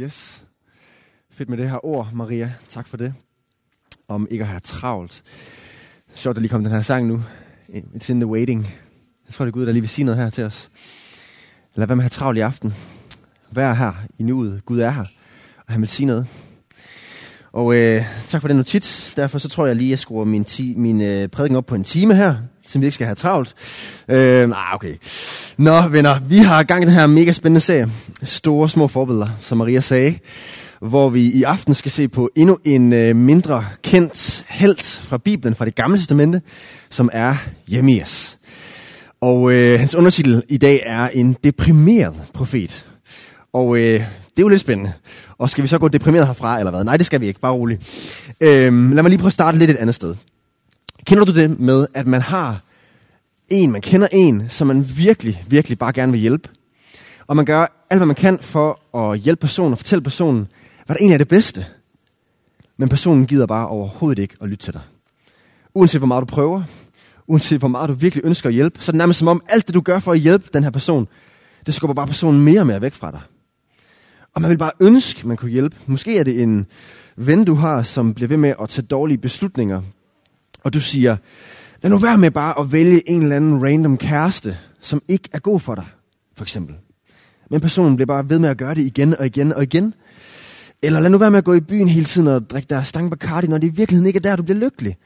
Yes. Fedt med det her ord, Maria. Tak for det. Om ikke at have travlt. Sjovt, at lige kom den her sang nu. It's in the waiting. Jeg tror, det er Gud, der lige vil sige noget her til os. Lad være med at have travlt i aften. Vær her i nuet. Gud er her, og han vil sige noget. Og øh, tak for den notits. Derfor så tror jeg lige, at jeg skruer min, ti, min øh, prædiken op på en time her, som vi ikke skal have travlt. Øh, nej, okay. Nå, venner, vi har gang i den her mega spændende serie. Store små forbilleder, som Maria sagde. Hvor vi i aften skal se på endnu en øh, mindre kendt held fra Bibelen, fra det gamle testamente, som er Jemias. Og øh, hans undertitel i dag er en deprimeret profet. Og øh, det er jo lidt spændende. Og skal vi så gå deprimeret herfra, eller hvad? Nej, det skal vi ikke. Bare roligt. Øh, lad mig lige prøve at starte lidt et andet sted. Kender du det med, at man har en, man kender en, som man virkelig, virkelig bare gerne vil hjælpe? Og man gør alt, hvad man kan for at hjælpe personen og fortælle personen, hvad der egentlig er det bedste. Men personen gider bare overhovedet ikke at lytte til dig. Uanset hvor meget du prøver, uanset hvor meget du virkelig ønsker at hjælpe, så er det nærmest som om alt det, du gør for at hjælpe den her person, det skubber bare personen mere og mere væk fra dig. Og man vil bare ønske, man kunne hjælpe. Måske er det en ven, du har, som bliver ved med at tage dårlige beslutninger. Og du siger, lad nu være med bare at vælge en eller anden random kæreste, som ikke er god for dig, for eksempel. Men personen bliver bare ved med at gøre det igen og igen og igen. Eller lad nu være med at gå i byen hele tiden og drikke der stang Bacardi, når det i virkeligheden ikke er der, du bliver lykkelig.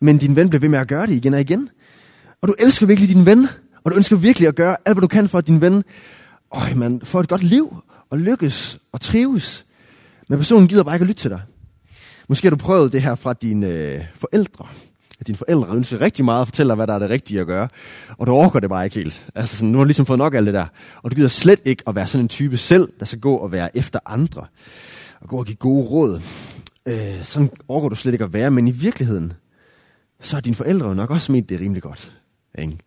Men din ven bliver ved med at gøre det igen og igen. Og du elsker virkelig din ven, og du ønsker virkelig at gøre alt, hvad du kan for, at din ven øj, man, får et godt liv, og lykkes og trives. Men personen gider bare ikke at lytte til dig. Måske har du prøvet det her fra dine øh, forældre. At dine forældre ønsker rigtig meget at fortælle dig, hvad der er det rigtige at gøre. Og du overgår det bare ikke helt. Altså sådan, nu har du ligesom fået nok af alt det der. Og du gider slet ikke at være sådan en type selv, der skal gå og være efter andre. Og gå og give gode råd. Øh, sådan overgår du slet ikke at være. Men i virkeligheden, så har dine forældre jo nok også ment det rimelig godt. Ikke?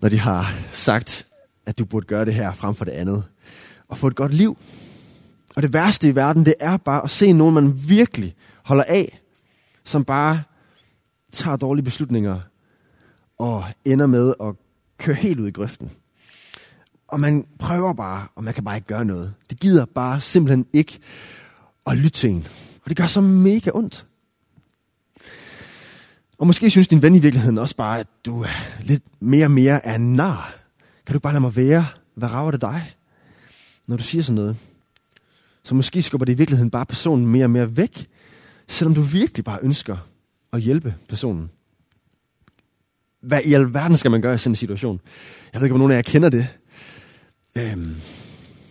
Når de har sagt, at du burde gøre det her frem for det andet. Og få et godt liv. Og det værste i verden, det er bare at se nogen, man virkelig holder af, som bare tager dårlige beslutninger og ender med at køre helt ud i grøften. Og man prøver bare, og man kan bare ikke gøre noget. Det gider bare simpelthen ikke at lytte til en. Og det gør så mega ondt. Og måske synes din ven i virkeligheden også bare, at du er lidt mere og mere er nar. Kan du bare lade mig være? Hvad rager det dig? Når du siger sådan noget. Så måske skubber det i virkeligheden bare personen mere og mere væk, selvom du virkelig bare ønsker at hjælpe personen. Hvad i alverden skal man gøre i sådan en situation? Jeg ved ikke, om nogen af jer kender det. Øhm,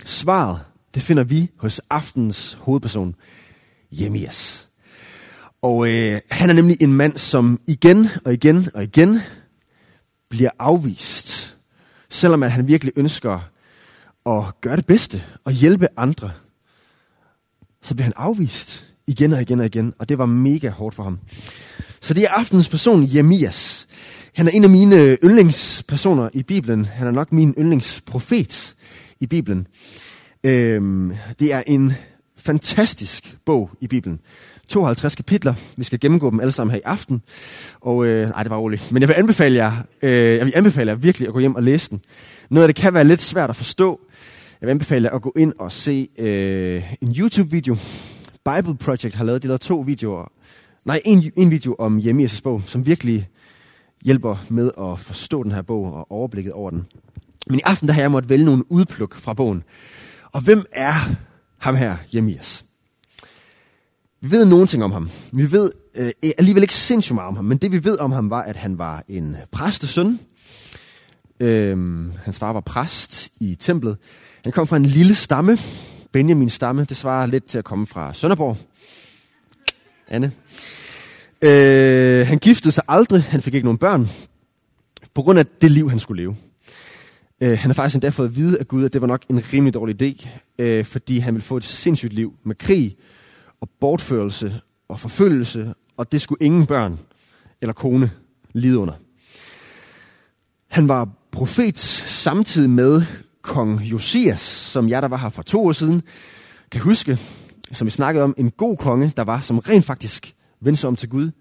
svaret, det finder vi hos aftens hovedperson, Jemias. Og øh, han er nemlig en mand, som igen og igen og igen bliver afvist. Selvom at han virkelig ønsker at gøre det bedste og hjælpe andre, så bliver han afvist igen og igen og igen. Og det var mega hårdt for ham. Så det er aftens person, Jemias. Han er en af mine yndlingspersoner i Bibelen. Han er nok min yndlingsprofet i Bibelen. Øhm, det er en fantastisk bog i Bibelen. 52 kapitler. Vi skal gennemgå dem alle sammen her i aften. Og øh, nej, det var roligt. Men jeg vil anbefale jer, øh, jeg vil anbefale jer virkelig at gå hjem og læse den. Noget af det kan være lidt svært at forstå. Jeg vil anbefale jer at gå ind og se øh, en YouTube-video. Bible Project har lavet, de lavet to videoer. Nej, en, en video om Jeremias' bog, som virkelig hjælper med at forstå den her bog og overblikket over den. Men i aften der har jeg måttet vælge nogle udpluk fra bogen. Og hvem er ham her, Jeremias? Vi ved nogen ting om ham. Vi ved øh, alligevel ikke sindssygt meget om ham, men det vi ved om ham var, at han var en præstesøn. Øhm, hans far var præst i templet. Han kom fra en lille stamme, Benjamin stamme. Det svarer lidt til at komme fra Sønderborg. Anne. Øh, han giftede sig aldrig. Han fik ikke nogen børn. På grund af det liv, han skulle leve. Øh, han har faktisk endda fået at vide af Gud, at det var nok en rimelig dårlig idé, øh, fordi han ville få et sindssygt liv med krig og bortførelse og forfølgelse, og det skulle ingen børn eller kone lide under. Han var profet samtidig med kong Josias, som jeg der var her for to år siden, kan huske, som vi snakkede om, en god konge, der var, som rent faktisk vendte sig om til Gud.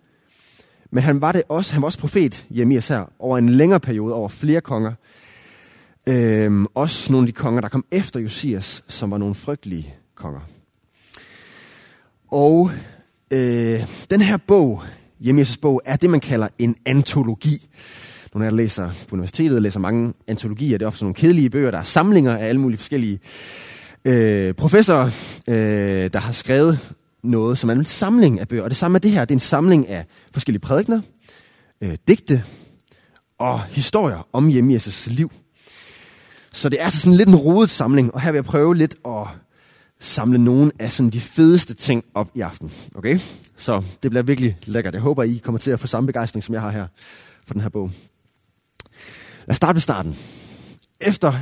Men han var det også, han var også profet, Jeremias her, over en længere periode, over flere konger. Øhm, også nogle af de konger, der kom efter Josias, som var nogle frygtelige konger. Og øh, den her bog, Jeremias' bog, er det, man kalder en antologi. Nogle af jer læser på universitetet, læser mange antologier. Det er ofte sådan nogle kedelige bøger, der er samlinger af alle mulige forskellige øh, professorer, øh, der har skrevet noget, som er en samling af bøger. Og det samme er det her. Det er en samling af forskellige prædikner, øh, digte og historier om Jeremias' liv. Så det er altså sådan lidt en rodet samling, og her vil jeg prøve lidt at samle nogle af sådan de fedeste ting op i aften. Okay? Så det bliver virkelig lækkert. Jeg håber, I kommer til at få samme begejstring, som jeg har her for den her bog. Lad os starte med starten. Efter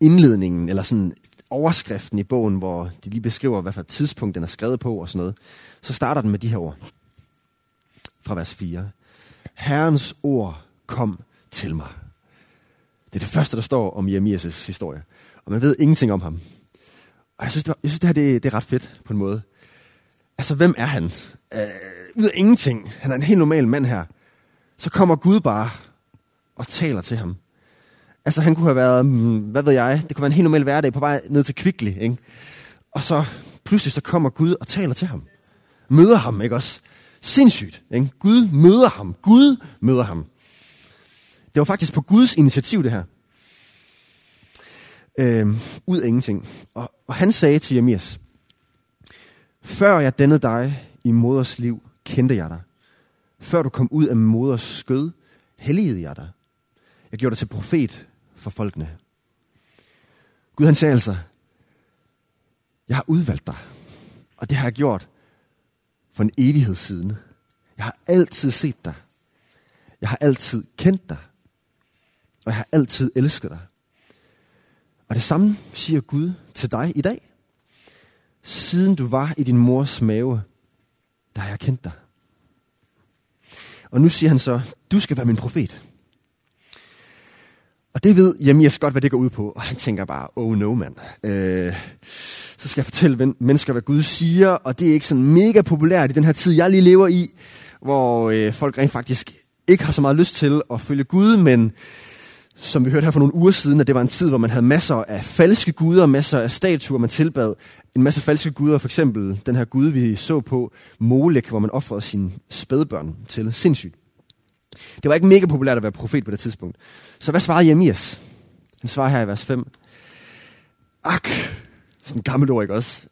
indledningen, eller sådan overskriften i bogen, hvor de lige beskriver, hvad for et tidspunkt den er skrevet på og sådan noget, så starter den med de her ord. Fra vers 4. Herrens ord kom til mig. Det er det første, der står om Jeremias' historie. Og man ved ingenting om ham. Og jeg synes, det, var, jeg synes, det her det, det er ret fedt på en måde. Altså, hvem er han? Øh, ud af ingenting. Han er en helt normal mand her. Så kommer Gud bare og taler til ham. Altså, han kunne have været, mm, hvad ved jeg, det kunne være en helt normal hverdag på vej ned til Kvickly, ikke? Og så pludselig så kommer Gud og taler til ham. Møder ham, ikke også? Sindssygt, ikke? Gud møder ham. Gud møder ham. Det var faktisk på Guds initiativ, det her. Øhm, ud af ingenting. Og, og han sagde til Jeremias, Før jeg dannede dig i moders liv, kendte jeg dig. Før du kom ud af moders skød, helligede jeg dig. Jeg gjorde dig til profet for folkene. Gud han sagde altså, jeg har udvalgt dig, og det har jeg gjort for en evighed siden. Jeg har altid set dig. Jeg har altid kendt dig. Og jeg har altid elsket dig. Og det samme siger Gud til dig i dag. Siden du var i din mors mave, der har jeg kendt dig. Og nu siger han så, du skal være min profet. Og det ved Jeremias altså godt, hvad det går ud på. Og han tænker bare, oh no, mand. Øh, så skal jeg fortælle mennesker, hvad Gud siger. Og det er ikke sådan mega populært i den her tid, jeg lige lever i. Hvor øh, folk rent faktisk ikke har så meget lyst til at følge Gud, men som vi hørte her for nogle uger siden, at det var en tid, hvor man havde masser af falske guder, masser af statuer, man tilbad. En masse falske guder, for eksempel den her gud, vi så på, Molek, hvor man offrede sine spædbørn til. Sindssygt. Det var ikke mega populært at være profet på det tidspunkt. Så hvad svarede Jeremias? Han svarer her i vers 5. Ak, sådan en gammel ord, ikke også?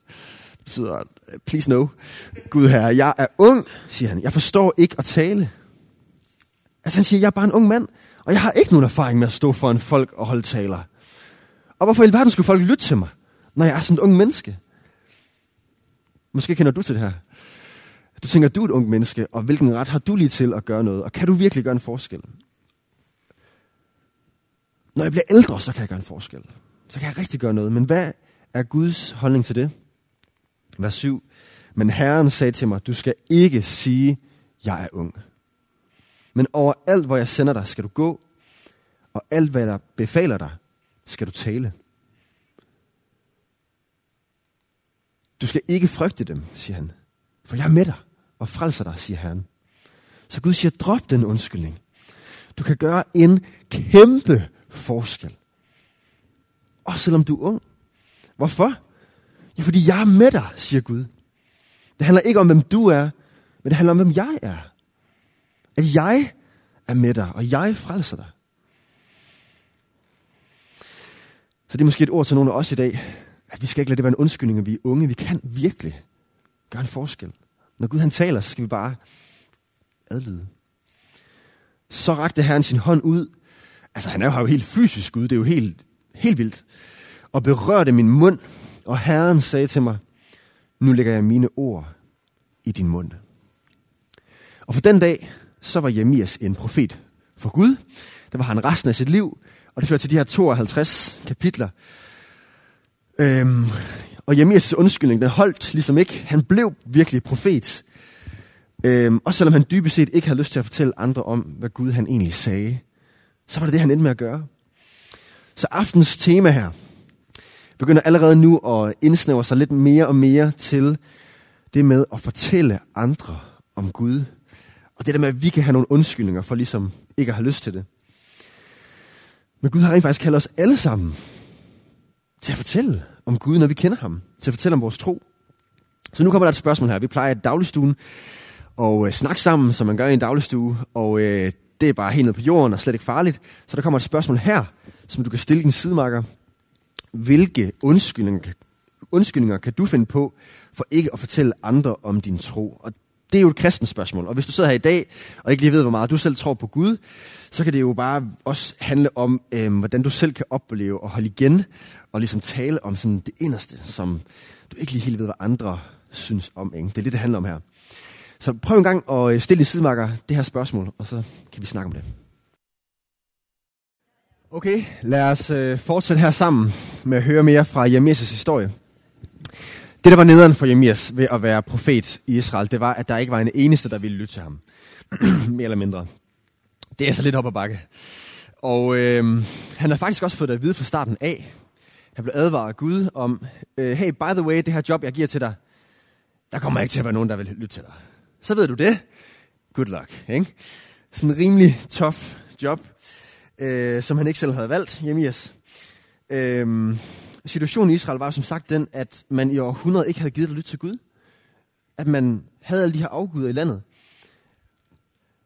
Det betyder, øh, please no. Gud herre, jeg er ung, siger han. Jeg forstår ikke at tale. Altså han siger, jeg er bare en ung mand, og jeg har ikke nogen erfaring med at stå foran folk og holde taler. Og hvorfor i alverden skulle folk lytte til mig, når jeg er sådan et ung menneske? Måske kender du til det her. Du tænker, du er et ung menneske, og hvilken ret har du lige til at gøre noget? Og kan du virkelig gøre en forskel? Når jeg bliver ældre, så kan jeg gøre en forskel. Så kan jeg rigtig gøre noget. Men hvad er Guds holdning til det? Vers 7. Men Herren sagde til mig, du skal ikke sige, jeg er ung. Men overalt, hvor jeg sender dig, skal du gå, og alt, hvad der befaler dig, skal du tale. Du skal ikke frygte dem, siger han, for jeg er med dig og frelser dig, siger Herren. Så Gud siger, drop den undskyldning. Du kan gøre en kæmpe forskel. Også selvom du er ung. Hvorfor? Ja, fordi jeg er med dig, siger Gud. Det handler ikke om, hvem du er, men det handler om, hvem jeg er. At jeg er med dig, og jeg frelser dig. Så det er måske et ord til nogle af os i dag, at vi skal ikke lade det være en undskyldning, at vi er unge. Vi kan virkelig gøre en forskel. Når Gud han taler, så skal vi bare adlyde. Så rakte Herren sin hånd ud. Altså han er jo helt fysisk Gud, det er jo helt, helt vildt. Og berørte min mund, og Herren sagde til mig, nu lægger jeg mine ord i din mund. Og for den dag, så var Jemias en profet for Gud. Det var han resten af sit liv, og det førte til de her 52 kapitler. Øhm, og Jeremias' undskyldning, den holdt ligesom ikke. Han blev virkelig profet. Øhm, også selvom han dybest set ikke havde lyst til at fortælle andre om, hvad Gud han egentlig sagde. Så var det det, han endte med at gøre. Så aftens tema her begynder allerede nu at indsnævre sig lidt mere og mere til det med at fortælle andre om Gud. Og det der med, at vi kan have nogle undskyldninger for ligesom ikke at have lyst til det. Men Gud har rent faktisk kaldt os alle sammen til at fortælle om Gud, når vi kender ham. til at fortælle om vores tro. Så nu kommer der et spørgsmål her. Vi plejer at dagligstuen og øh, snakke sammen, som man gør i en dagligstue, og øh, det er bare helt ned på jorden og slet ikke farligt. Så der kommer et spørgsmål her, som du kan stille din sidemarker. Hvilke undskyldninger, undskyldninger kan du finde på for ikke at fortælle andre om din tro? Og det er jo et kristens spørgsmål. Og hvis du sidder her i dag, og ikke lige ved, hvor meget du selv tror på Gud, så kan det jo bare også handle om, øh, hvordan du selv kan opleve og holde igen, og ligesom tale om sådan det inderste, som du ikke lige helt ved, hvad andre synes om. Ikke? Det er det, det handler om her. Så prøv en gang at øh, stille i sidemarker det her spørgsmål, og så kan vi snakke om det. Okay, lad os øh, fortsætte her sammen med at høre mere fra James' historie. Det, der var nederen for Jeremias ved at være profet i Israel, det var, at der ikke var en eneste, der ville lytte til ham. mere eller mindre. Det er så lidt op ad bakke. Og øh, han har faktisk også fået det at vide fra starten af. Han blev advaret af Gud om, øh, hey, by the way, det her job, jeg giver til dig, der kommer ikke til at være nogen, der vil lytte til dig. Så ved du det. Good luck. Ikke? Sådan en rimelig tough job, øh, som han ikke selv havde valgt, Jeremias. Øh, situationen i Israel var som sagt den, at man i århundrede ikke havde givet at lytte til Gud. At man havde alle de her afguder i landet.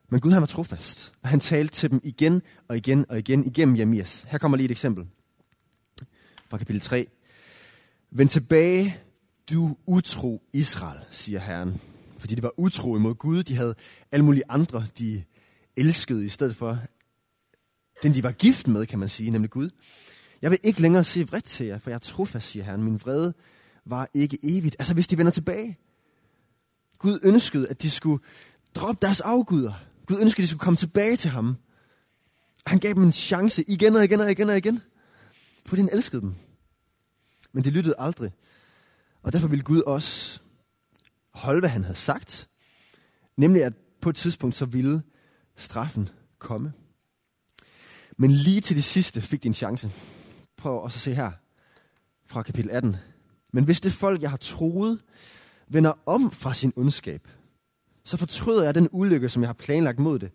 Men Gud han var trofast, og han talte til dem igen og igen og igen igennem Jamias. Her kommer lige et eksempel fra kapitel 3. Vend tilbage, du utro Israel, siger Herren. Fordi det var utro imod Gud. De havde alle mulige andre, de elskede i stedet for den, de var gift med, kan man sige, nemlig Gud. Jeg vil ikke længere se vredt til jer, for jeg er trofast, siger Herren. Min vrede var ikke evigt. Altså, hvis de vender tilbage. Gud ønskede, at de skulle droppe deres afguder. Gud ønskede, at de skulle komme tilbage til ham. Han gav dem en chance igen og igen og igen og igen. Fordi han elskede dem. Men de lyttede aldrig. Og derfor ville Gud også holde, hvad han havde sagt. Nemlig, at på et tidspunkt så ville straffen komme. Men lige til det sidste fik de en chance. Prøv også at se her fra kapitel 18. Men hvis det folk, jeg har troet, vender om fra sin ondskab, så fortryder jeg den ulykke, som jeg har planlagt mod det.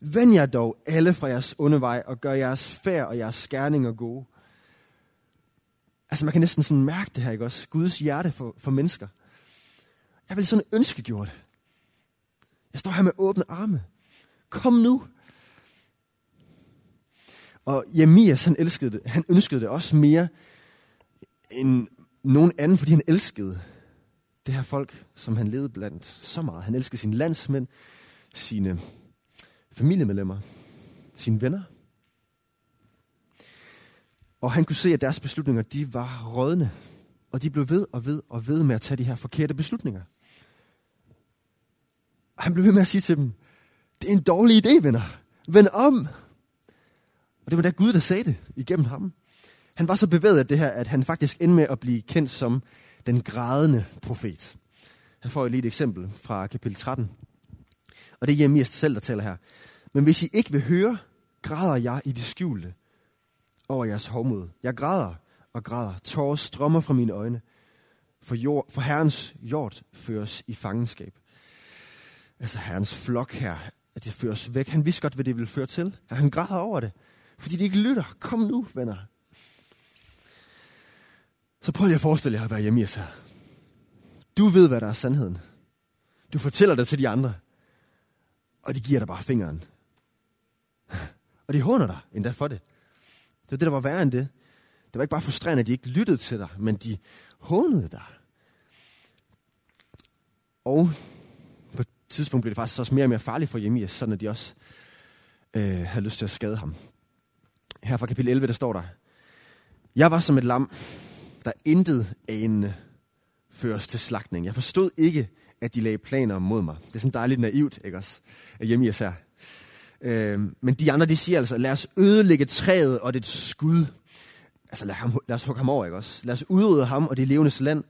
Vend jer dog alle fra jeres onde vej, og gør jeres færd og jeres skærninger gode. Altså man kan næsten sådan mærke det her, ikke også? Guds hjerte for, for mennesker. Jeg vil sådan ønske gjort. Jeg står her med åbne arme. Kom nu. Og Jemias, han, elskede det. han ønskede det også mere end nogen anden, fordi han elskede det her folk, som han levede blandt så meget. Han elskede sine landsmænd, sine familiemedlemmer, sine venner. Og han kunne se, at deres beslutninger, de var rådne. Og de blev ved og ved og ved med at tage de her forkerte beslutninger. Og han blev ved med at sige til dem, det er en dårlig idé, venner. Vend om. Og det var da Gud, der sagde det igennem ham. Han var så bevæget af det her, at han faktisk endte med at blive kendt som den grædende profet. Han får lige et eksempel fra kapitel 13. Og det er Jeremias selv, der taler her. Men hvis I ikke vil høre, græder jeg i det skjulte over jeres hovmod. Jeg græder og græder. Tårer strømmer fra mine øjne. For, jord, for Herrens jord føres i fangenskab. Altså Herrens flok her, at det føres væk. Han vidste godt, hvad det ville føre til. Han græder over det. Fordi de ikke lytter. Kom nu, venner. Så prøv lige at forestille jer at være hjemme her. Du ved, hvad der er sandheden. Du fortæller det til de andre. Og de giver dig bare fingeren. Og de håner dig endda for det. Det var det, der var værre end det. Det var ikke bare frustrerende, at de ikke lyttede til dig, men de hånede dig. Og på et tidspunkt blev det faktisk også mere og mere farligt for Jemias, sådan at de også øh, havde lyst til at skade ham. Her fra kapitel 11, der står der, Jeg var som et lam, der intet anende føres til slagtning. Jeg forstod ikke, at de lagde planer mod mig. Det er sådan dejligt naivt, ikke også? At Jeremias her. Øh, men de andre, de siger altså, lad os ødelægge træet og det skud. Altså lad, ham, lad os hugge ham over, ikke også? Lad os udrydde ham og det levendes land.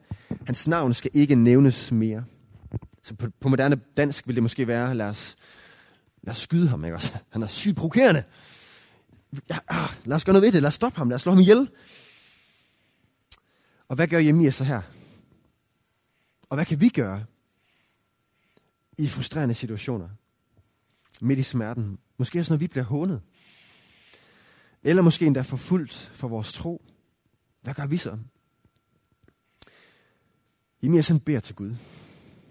Hans navn skal ikke nævnes mere. Så på, på moderne dansk vil det måske være, lad os, lad os skyde ham, ikke også? Han er sygt provokerende. Ja, ah, lad os gøre noget ved det. Lad os stoppe ham. Lad os slå ham ihjel. Og hvad gør Jemia så her? Og hvad kan vi gøre i frustrerende situationer? Midt i smerten. Måske også når vi bliver hånet. Eller måske endda forfulgt for vores tro. Hvad gør vi så? Jemias han beder til Gud.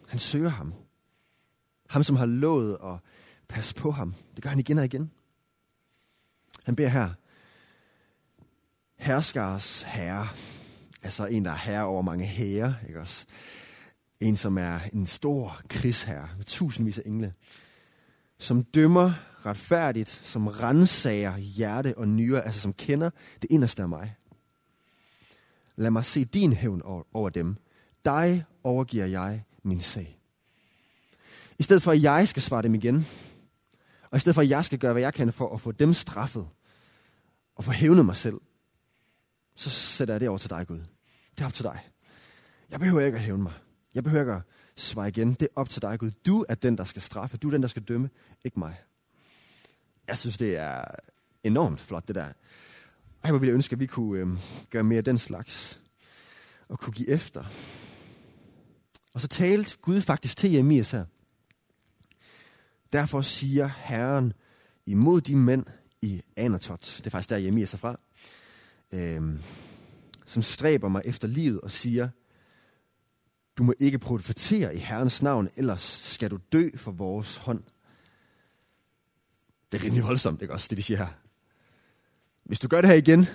Han søger ham. Ham, som har lovet at passe på ham. Det gør han igen og igen. Han beder her, herskers herre, altså en, der er herre over mange hære, ikke også? En, som er en stor krigsherre med tusindvis af engle, som dømmer retfærdigt, som rensager hjerte og nyre, altså som kender det inderste af mig. Lad mig se din hævn over dem. Dig overgiver jeg min sag. I stedet for, at jeg skal svare dem igen, og i stedet for, at jeg skal gøre, hvad jeg kan for at få dem straffet, og få hævnet mig selv, så sætter jeg det over til dig, Gud. Det er op til dig. Jeg behøver ikke at hævne mig. Jeg behøver ikke at svare igen. Det er op til dig, Gud. Du er den, der skal straffe. Du er den, der skal dømme. Ikke mig. Jeg synes, det er enormt flot, det der. Ej, hvor ville jeg ønske, at vi kunne øh, gøre mere den slags. Og kunne give efter. Og så talte Gud faktisk til Jeremias her. Derfor siger Herren imod de mænd i Anatot, det er faktisk der Jeremias sig fra, øh, som stræber mig efter livet og siger, du må ikke profetere i Herrens navn, ellers skal du dø for vores hånd. Det er rimelig voldsomt, ikke også, det de siger her. Hvis du gør det her igen,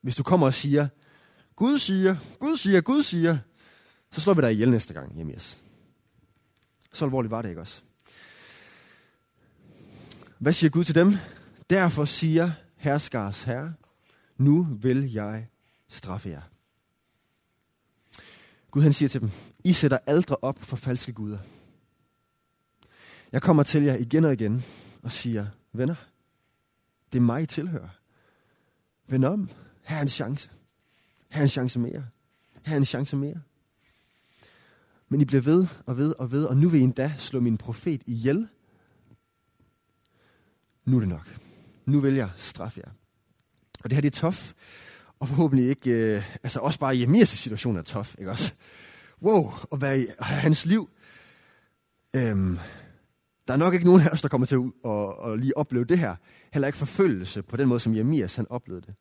hvis du kommer og siger, Gud siger, Gud siger, Gud siger, så slår vi dig ihjel næste gang, Jeremias. Så alvorligt var det ikke også. Hvad siger Gud til dem? Derfor siger herskars herre, nu vil jeg straffe jer. Gud han siger til dem, I sætter aldre op for falske guder. Jeg kommer til jer igen og igen og siger, venner, det er mig, I tilhører. Vend om. Her er en chance. Her er en chance mere. Her er en chance mere. Men I bliver ved og ved og ved, og nu vil I endda slå min profet ihjel. Nu er det nok. Nu vil jeg straffe jer. Og det her, det er tof. Og forhåbentlig ikke, øh, altså også bare Jemias situation er tof, ikke også? Wow, og hvad i hans liv. Øhm, der er nok ikke nogen af os, der kommer til at at, at lige opleve det her. Heller ikke forfølgelse på den måde, som Jemias han oplevede det.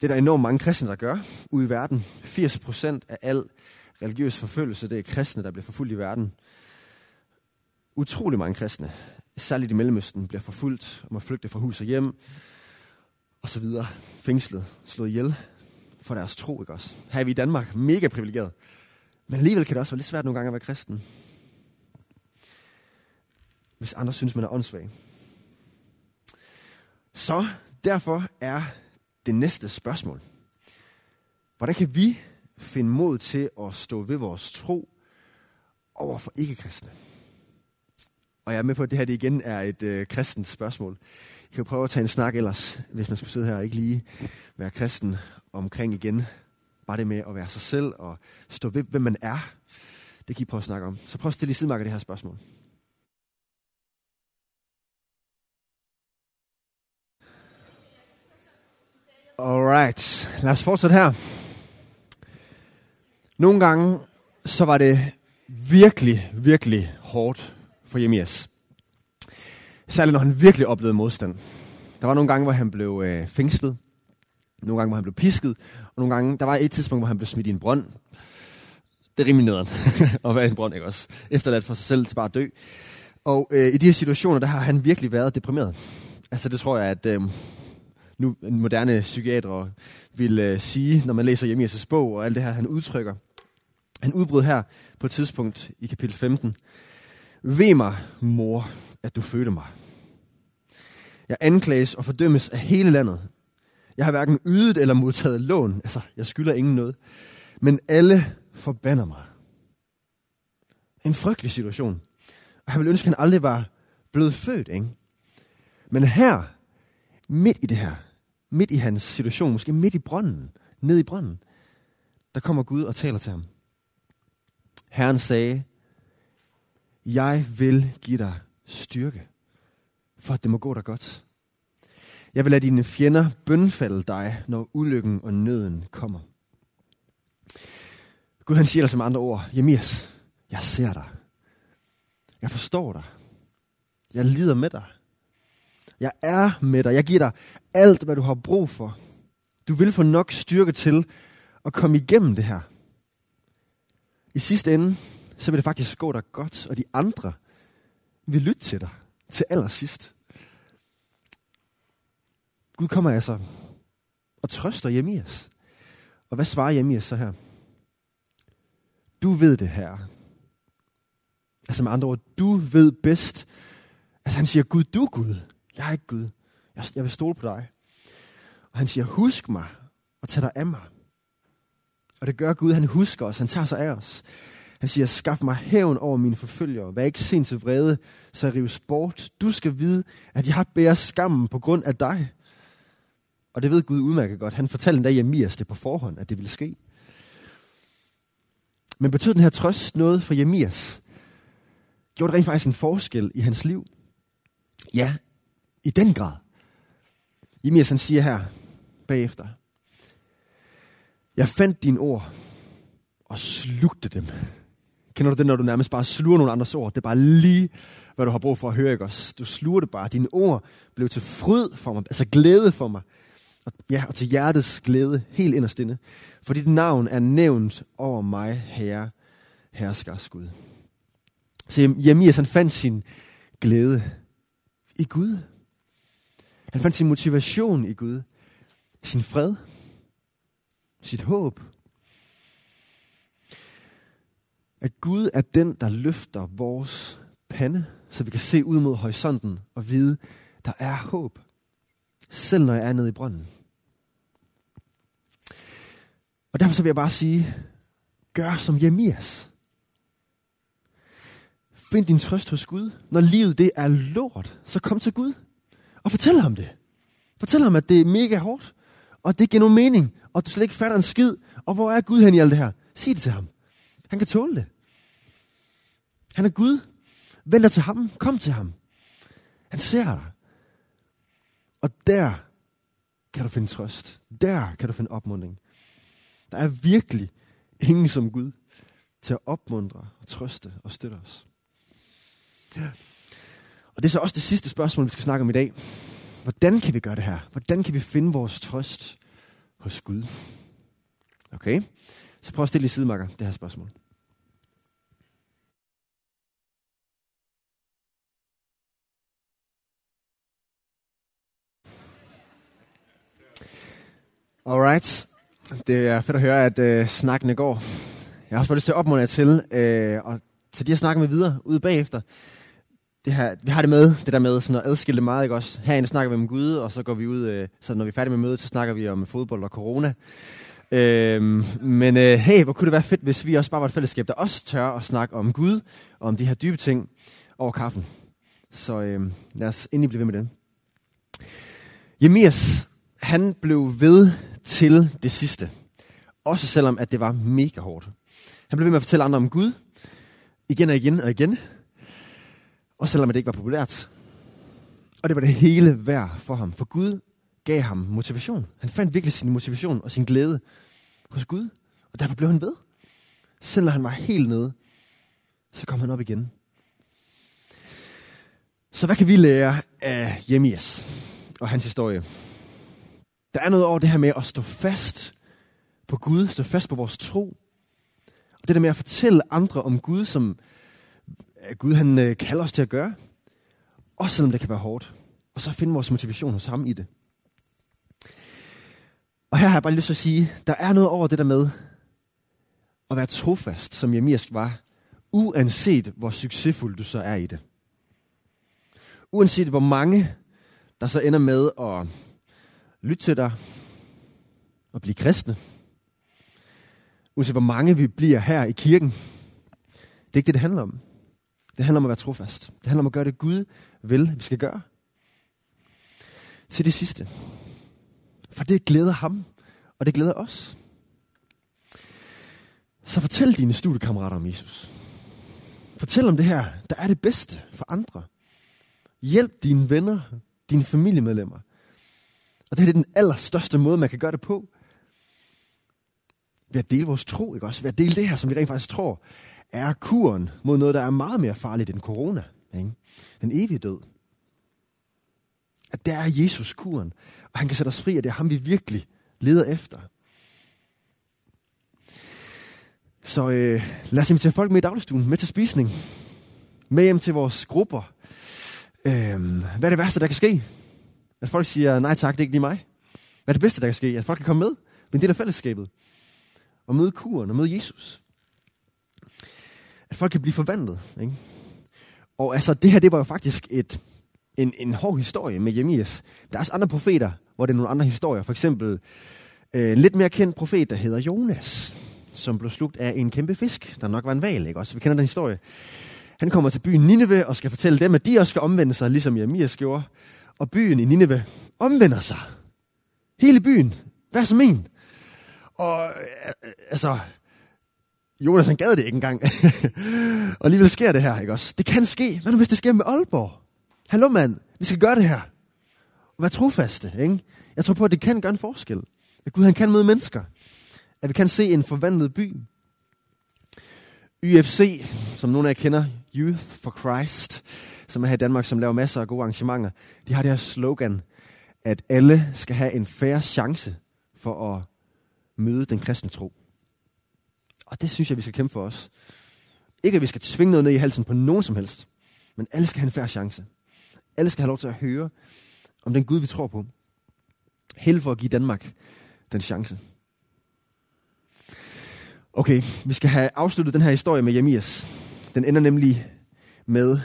Det er der enormt mange kristne, der gør ude i verden. 80% af al religiøs forfølgelse, det er kristne, der bliver forfulgt i verden. Utrolig mange kristne, særligt i Mellemøsten, bliver forfulgt og må flygte fra hus og hjem, og så videre. Fængslet, slået ihjel for deres tro, ikke også? Her er vi i Danmark mega privilegeret. Men alligevel kan det også være lidt svært nogle gange at være kristen. Hvis andre synes, man er åndssvag. Så derfor er det næste spørgsmål. Hvordan kan vi finde mod til at stå ved vores tro over for ikke-kristne? Og jeg er med på, at det her det igen er et øh, kristent spørgsmål. I kan prøve at tage en snak ellers, hvis man skulle sidde her og ikke lige være kristen omkring igen. Bare det med at være sig selv og stå ved, hvem man er. Det kan I prøve at snakke om. Så prøv at stille i sidemarker det her spørgsmål. Alright, lad os fortsætte her. Nogle gange, så var det virkelig, virkelig hårdt for Jemias. Særligt når han virkelig oplevede modstand. Der var nogle gange, hvor han blev øh, fængslet. Nogle gange, hvor han blev pisket. Og nogle gange, der var et tidspunkt, hvor han blev smidt i en brønd. Det er rimelig nederen at være i en brønd, ikke også? Efterladt for sig selv til bare at dø. Og øh, i de her situationer, der har han virkelig været deprimeret. Altså det tror jeg, at øh, nu moderne psykiater vil øh, sige, når man læser Jemias' bog og alt det her, han udtrykker. Han udbrød her på et tidspunkt i kapitel 15. Ved mig, mor, at du fødte mig. Jeg anklages og fordømmes af hele landet. Jeg har hverken ydet eller modtaget lån. Altså, jeg skylder ingen noget. Men alle forbander mig. En frygtelig situation. Og jeg vil ønske, at han aldrig var blevet født, ikke? Men her, midt i det her, midt i hans situation, måske midt i brønden, ned i brønden, der kommer Gud og taler til ham. Herren sagde, jeg vil give dig styrke, for at det må gå dig godt. Jeg vil lade dine fjender bønfalde dig, når ulykken og nøden kommer. Gud han siger altså med andre ord, Jemias, jeg ser dig. Jeg forstår dig. Jeg lider med dig. Jeg er med dig. Jeg giver dig alt, hvad du har brug for. Du vil få nok styrke til at komme igennem det her. i sidste ende, så vil det faktisk gå dig godt, og de andre vil lytte til dig til allersidst. Gud kommer altså og trøster Jemias. Og hvad svarer Jemias så her? Du ved det her. Altså med andre ord, du ved bedst. Altså han siger, Gud, du er Gud. Jeg er ikke Gud. Jeg, jeg vil stole på dig. Og han siger, husk mig og tag dig af mig. Og det gør Gud, han husker os, han tager sig af os. Han siger, skaf mig hævn over mine forfølgere. Vær ikke sent til vrede, så jeg rives bort. Du skal vide, at jeg har skammen på grund af dig. Og det ved Gud udmærket godt. Han fortalte endda Jemias det på forhånd, at det ville ske. Men betød den her trøst noget for Jemias? Gjorde det rent faktisk en forskel i hans liv? Ja, i den grad. Jemias han siger her bagefter. Jeg fandt dine ord og slugte dem. Kender du det, når du nærmest bare sluger nogle andres ord? Det er bare lige, hvad du har brug for at høre, ikke også? Du sluger det bare. Dine ord blev til fryd for mig, altså glæde for mig. Og, ja, og til hjertets glæde, helt inderst inde. For dit navn er nævnt over mig, Herre, herskers Gud. Så Jeremias, han fandt sin glæde i Gud. Han fandt sin motivation i Gud. Sin fred. Sit håb. At Gud er den, der løfter vores pande, så vi kan se ud mod horisonten og vide, der er håb. Selv når jeg er nede i brønden. Og derfor så vil jeg bare sige, gør som Jemias. Find din trøst hos Gud. Når livet det er lort, så kom til Gud. Og fortæl ham det. Fortæl ham, at det er mega hårdt. Og det giver nogen mening. Og du slet ikke fatter en skid. Og hvor er Gud hen i alt det her? Sig det til ham. Han kan tåle det. Han er Gud. Vend dig til ham. Kom til ham. Han ser dig. Og der kan du finde trøst. Der kan du finde opmundring. Der er virkelig ingen som Gud til at opmuntre og trøste og støtte os. Ja. Og det er så også det sidste spørgsmål, vi skal snakke om i dag. Hvordan kan vi gøre det her? Hvordan kan vi finde vores trøst hos Gud? Okay, så prøv at stille i sidemarker det her spørgsmål. Alright. Det er fedt at høre, at øh, snakkene går. Jeg har også bare lyst til at opmuntre til, øh, og til de her snakke med videre ude bagefter. Det her, vi har det med, det der med sådan at adskille det meget, ikke også? Herinde snakker vi om Gud, og så går vi ud, øh, så når vi er færdige med mødet, så snakker vi om fodbold og corona. Øh, men øh, hey, hvor kunne det være fedt, hvis vi også bare var et fællesskab, der også tør at snakke om Gud, og om de her dybe ting over kaffen. Så øh, lad os endelig blive ved med det. Jemias, han blev ved til det sidste. Også selvom, at det var mega hårdt. Han blev ved med at fortælle andre om Gud. Igen og igen og igen. Og selvom det ikke var populært. Og det var det hele værd for ham. For Gud gav ham motivation. Han fandt virkelig sin motivation og sin glæde hos Gud. Og derfor blev han ved. Selv når han var helt nede, så kom han op igen. Så hvad kan vi lære af Jemias og hans historie? Der er noget over det her med at stå fast på Gud, stå fast på vores tro. Og det der med at fortælle andre om Gud, som øh, Gud han øh, kalder os til at gøre. Også selvom det kan være hårdt. Og så finde vores motivation hos ham i det. Og her har jeg bare lyst til at sige, der er noget over det der med at være trofast, som Jemias var, uanset hvor succesfuld du så er i det. Uanset hvor mange, der så ender med at lytte til dig og blive kristne. Uanset hvor mange vi bliver her i kirken. Det er ikke det, det handler om. Det handler om at være trofast. Det handler om at gøre det, Gud vil, vi skal gøre. Til det sidste. For det glæder ham, og det glæder os. Så fortæl dine studiekammerater om Jesus. Fortæl om det her, der er det bedste for andre. Hjælp dine venner, dine familiemedlemmer. Og det er den allerstørste måde, man kan gøre det på. Ved at dele vores tro, ikke også? Ved at dele det her, som vi rent faktisk tror, er kuren mod noget, der er meget mere farligt end corona. Ikke? Den evige død. At der er Jesus kuren, og han kan sætte os fri, og det er ham, vi virkelig leder efter. Så øh, lad os invitere folk med i dagligstuen, med til spisning, med hjem til vores grupper. Øh, hvad er det værste, der kan ske? At folk siger, nej tak, det er ikke lige mig. Hvad er det bedste, der kan ske? At folk kan komme med, men det er fællesskabet. Og møde kuren og møde Jesus. At folk kan blive forvandlet. Ikke? Og altså, det her, det var jo faktisk et, en, en hård historie med Jemias. Der er også andre profeter, hvor det er nogle andre historier. For eksempel øh, en lidt mere kendt profet, der hedder Jonas, som blev slugt af en kæmpe fisk, der nok var en val, ikke også? Vi kender den historie. Han kommer til byen Nineve og skal fortælle dem, at de også skal omvende sig, ligesom Jeremias gjorde. Og byen i Nineve omvender sig. Hele byen. Hvad som en? Og øh, altså, Jonas han gad det ikke engang. og alligevel sker det her, ikke også? Det kan ske. Hvad nu hvis det sker med Aalborg? Hallo mand, vi skal gøre det her. Vær trofaste, ikke? Jeg tror på, at det kan gøre en forskel. At Gud han kan møde mennesker. At vi kan se en forvandlet by. UFC, som nogle af jer kender, Youth for Christ, som er her i Danmark, som laver masser af gode arrangementer, de har det her slogan, at alle skal have en færre chance for at møde den kristne tro. Og det synes jeg, vi skal kæmpe for os. Ikke at vi skal tvinge noget ned i halsen på nogen som helst, men alle skal have en færre chance. Alle skal have lov til at høre om den Gud, vi tror på. Held for at give Danmark den chance. Okay, vi skal have afsluttet den her historie med Jemias. Den ender nemlig med,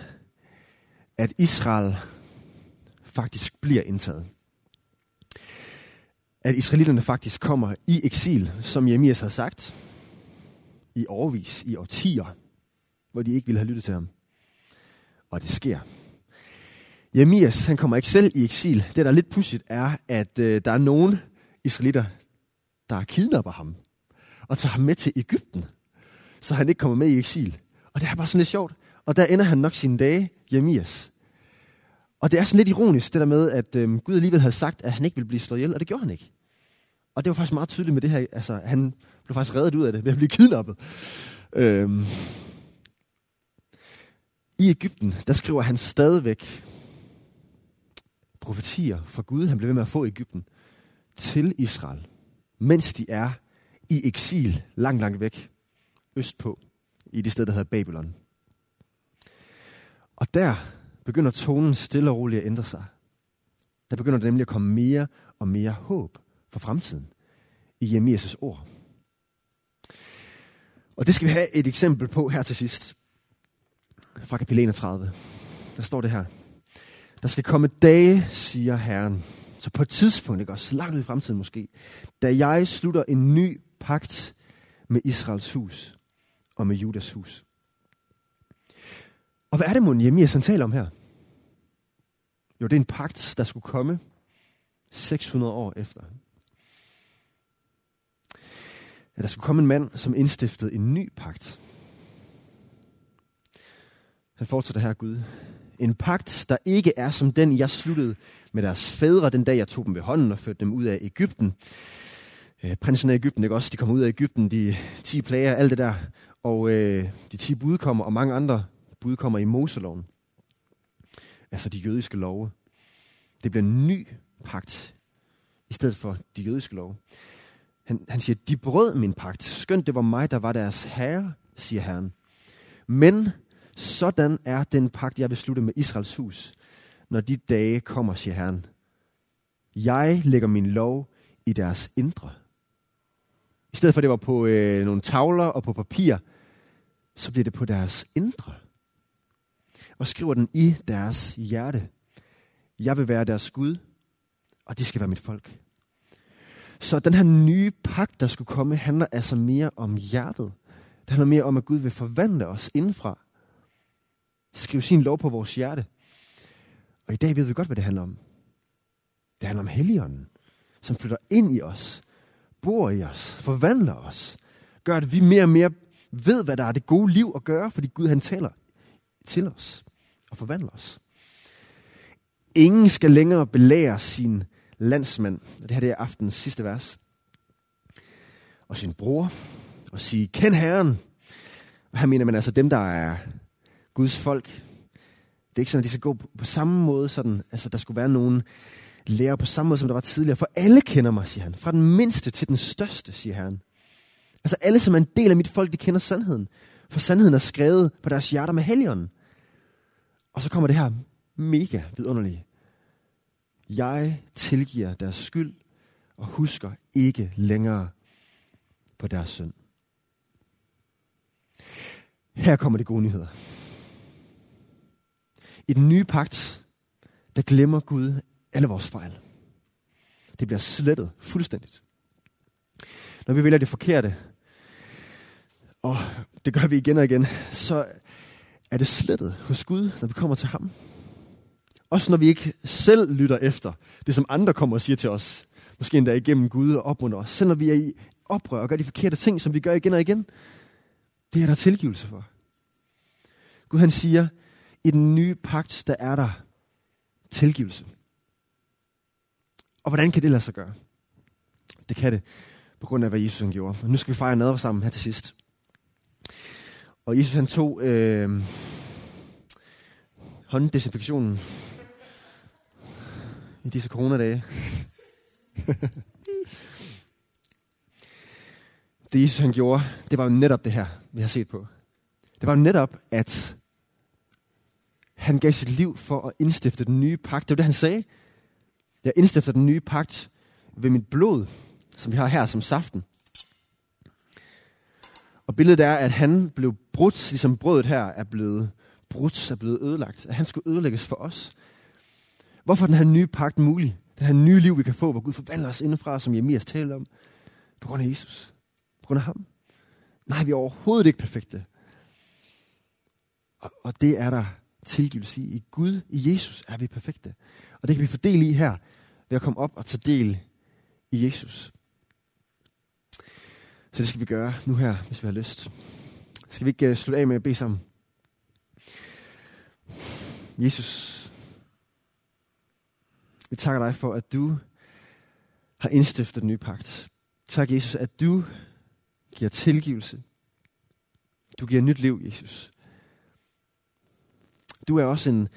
at Israel faktisk bliver indtaget. At israelitterne faktisk kommer i eksil, som Jemias har sagt, i årvis, i årtier, hvor de ikke ville have lyttet til ham. Og det sker. Jemias, han kommer ikke selv i eksil. Det, der er lidt pudsigt, er, at øh, der er nogen israelitter, der kidnapper ham og tager ham med til Ægypten, så han ikke kommer med i eksil. Og det er bare sådan lidt sjovt. Og der ender han nok sine dage, Jeremias. Og det er sådan lidt ironisk, det der med, at øh, Gud alligevel havde sagt, at han ikke ville blive slået ihjel, og det gjorde han ikke. Og det var faktisk meget tydeligt med det her. Altså, han blev faktisk reddet ud af det ved at blive kidnappet. Øhm. I Ægypten, der skriver han stadigvæk profetier fra Gud, han blev ved med at få i Ægypten, til Israel, mens de er i eksil langt, langt væk, østpå, i det sted, der hedder Babylon. Og der begynder tonen stille og roligt at ændre sig. Der begynder det nemlig at komme mere og mere håb for fremtiden i Jeremias' ord. Og det skal vi have et eksempel på her til sidst. Fra kapitel 31. Der står det her. Der skal komme dage, siger Herren. Så på et tidspunkt, ikke også, langt ud i fremtiden måske, da jeg slutter en ny pagt med Israels hus og med Judas hus. Og hvad er det, mon Jeremias han taler om her? Jo, det er en pagt, der skulle komme 600 år efter. Ja, der skulle komme en mand, som indstiftede en ny pagt. Han fortsætter her, Gud. En pagt, der ikke er som den, jeg sluttede med deres fædre den dag, jeg tog dem ved hånden og førte dem ud af Ægypten. Øh, prinsen af Ægypten, ikke også? De kom ud af Ægypten, de 10 plager, alt det der. Og øh, de 10 bud kommer, og mange andre bud kommer i Moseloven. Altså de jødiske love. Det bliver en ny pagt, i stedet for de jødiske love. Han, han siger, de brød min pagt. Skønt det var mig, der var deres herre, siger Herren. Men sådan er den pagt, jeg vil slutte med Israels hus, når de dage kommer, siger Herren. Jeg lægger min lov i deres indre. I stedet for, at det var på øh, nogle tavler og på papir, så bliver det på deres indre. Og skriver den i deres hjerte. Jeg vil være deres Gud, og de skal være mit folk. Så den her nye pagt, der skulle komme, handler altså mere om hjertet. Det handler mere om, at Gud vil forvandle os indfra. Skrive sin lov på vores hjerte. Og i dag ved vi godt, hvad det handler om. Det handler om Helligånden, som flytter ind i os, bor i os, forvandler os, gør, at vi mere og mere ved, hvad der er det gode liv at gøre, fordi Gud han taler til os og forvandle os. Ingen skal længere belære sin landsmand, og det her det er aftens sidste vers, og sin bror, og sige, kend Herren. Og her mener man altså dem, der er Guds folk. Det er ikke sådan, at de skal gå på, på samme måde, sådan, altså der skulle være nogen lærer på samme måde, som der var tidligere. For alle kender mig, siger han. Fra den mindste til den største, siger Herren. Altså alle, som er en del af mit folk, de kender sandheden. For sandheden er skrevet på deres hjerter med helgen. Og så kommer det her mega vidunderlige. Jeg tilgiver deres skyld og husker ikke længere på deres synd. Her kommer de gode nyheder. I den nye pagt, der glemmer Gud alle vores fejl. Det bliver slettet fuldstændigt. Når vi vælger det forkerte, og det gør vi igen og igen, så er det slettet hos Gud, når vi kommer til ham. Også når vi ikke selv lytter efter det, som andre kommer og siger til os. Måske endda igennem Gud og opmunder os. Selv når vi er i oprør og gør de forkerte ting, som vi gør igen og igen. Det er der tilgivelse for. Gud han siger, i den nye pagt, der er der tilgivelse. Og hvordan kan det lade sig gøre? Det kan det på grund af, hvad Jesus han gjorde. Og nu skal vi fejre nadver sammen her til sidst. Og Jesus han tog øh, hånddesinfektionen i disse coronadage. det Jesus han gjorde, det var jo netop det her, vi har set på. Det var jo netop, at han gav sit liv for at indstifte den nye pagt. Det var det, han sagde. Jeg indstifter den nye pagt ved mit blod, som vi har her som saften. Og billedet er, at han blev brudt, ligesom brødet her er blevet brudt, er blevet ødelagt. At han skulle ødelægges for os. Hvorfor er den her nye pagt mulig? Det her nye liv, vi kan få, hvor Gud forvandler os indefra, som Jemias talte om. På grund af Jesus. På grund af ham. Nej, vi er overhovedet ikke perfekte. Og, og det er der tilgivelse i. I Gud, i Jesus, er vi perfekte. Og det kan vi fordele i her, ved at komme op og tage del i Jesus. Så det skal vi gøre nu her, hvis vi har lyst. Skal vi ikke uh, slutte af med at bede sammen? Jesus, vi takker dig for, at du har indstiftet den nye pagt. Tak, Jesus, at du giver tilgivelse. Du giver nyt liv, Jesus. Du er også en,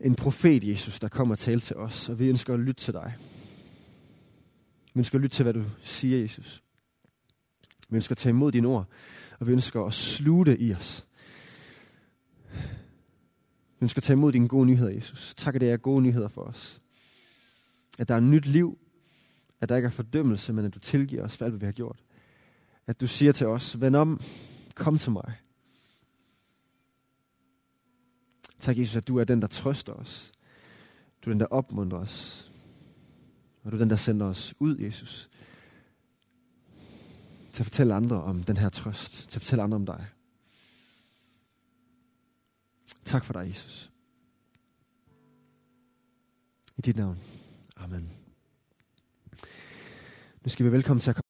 en profet, Jesus, der kommer og taler til os, og vi ønsker at lytte til dig. Vi ønsker at lytte til, hvad du siger, Jesus. Vi ønsker at tage imod dine ord, og vi ønsker at sluge det i os. Vi ønsker at tage imod dine gode nyheder, Jesus. Tak, at det er gode nyheder for os. At der er nyt liv. At der ikke er fordømmelse, men at du tilgiver os for alt, hvad vi har gjort. At du siger til os, vend om, kom til mig. Tak, Jesus, at du er den, der trøster os. Du er den, der opmuntrer os. Og du er den, der sender os ud, Jesus. Til at fortælle andre om den her trøst. Til at fortælle andre om dig. Tak for dig, Jesus. I dit navn. Amen. Nu skal vi velkommen til at komme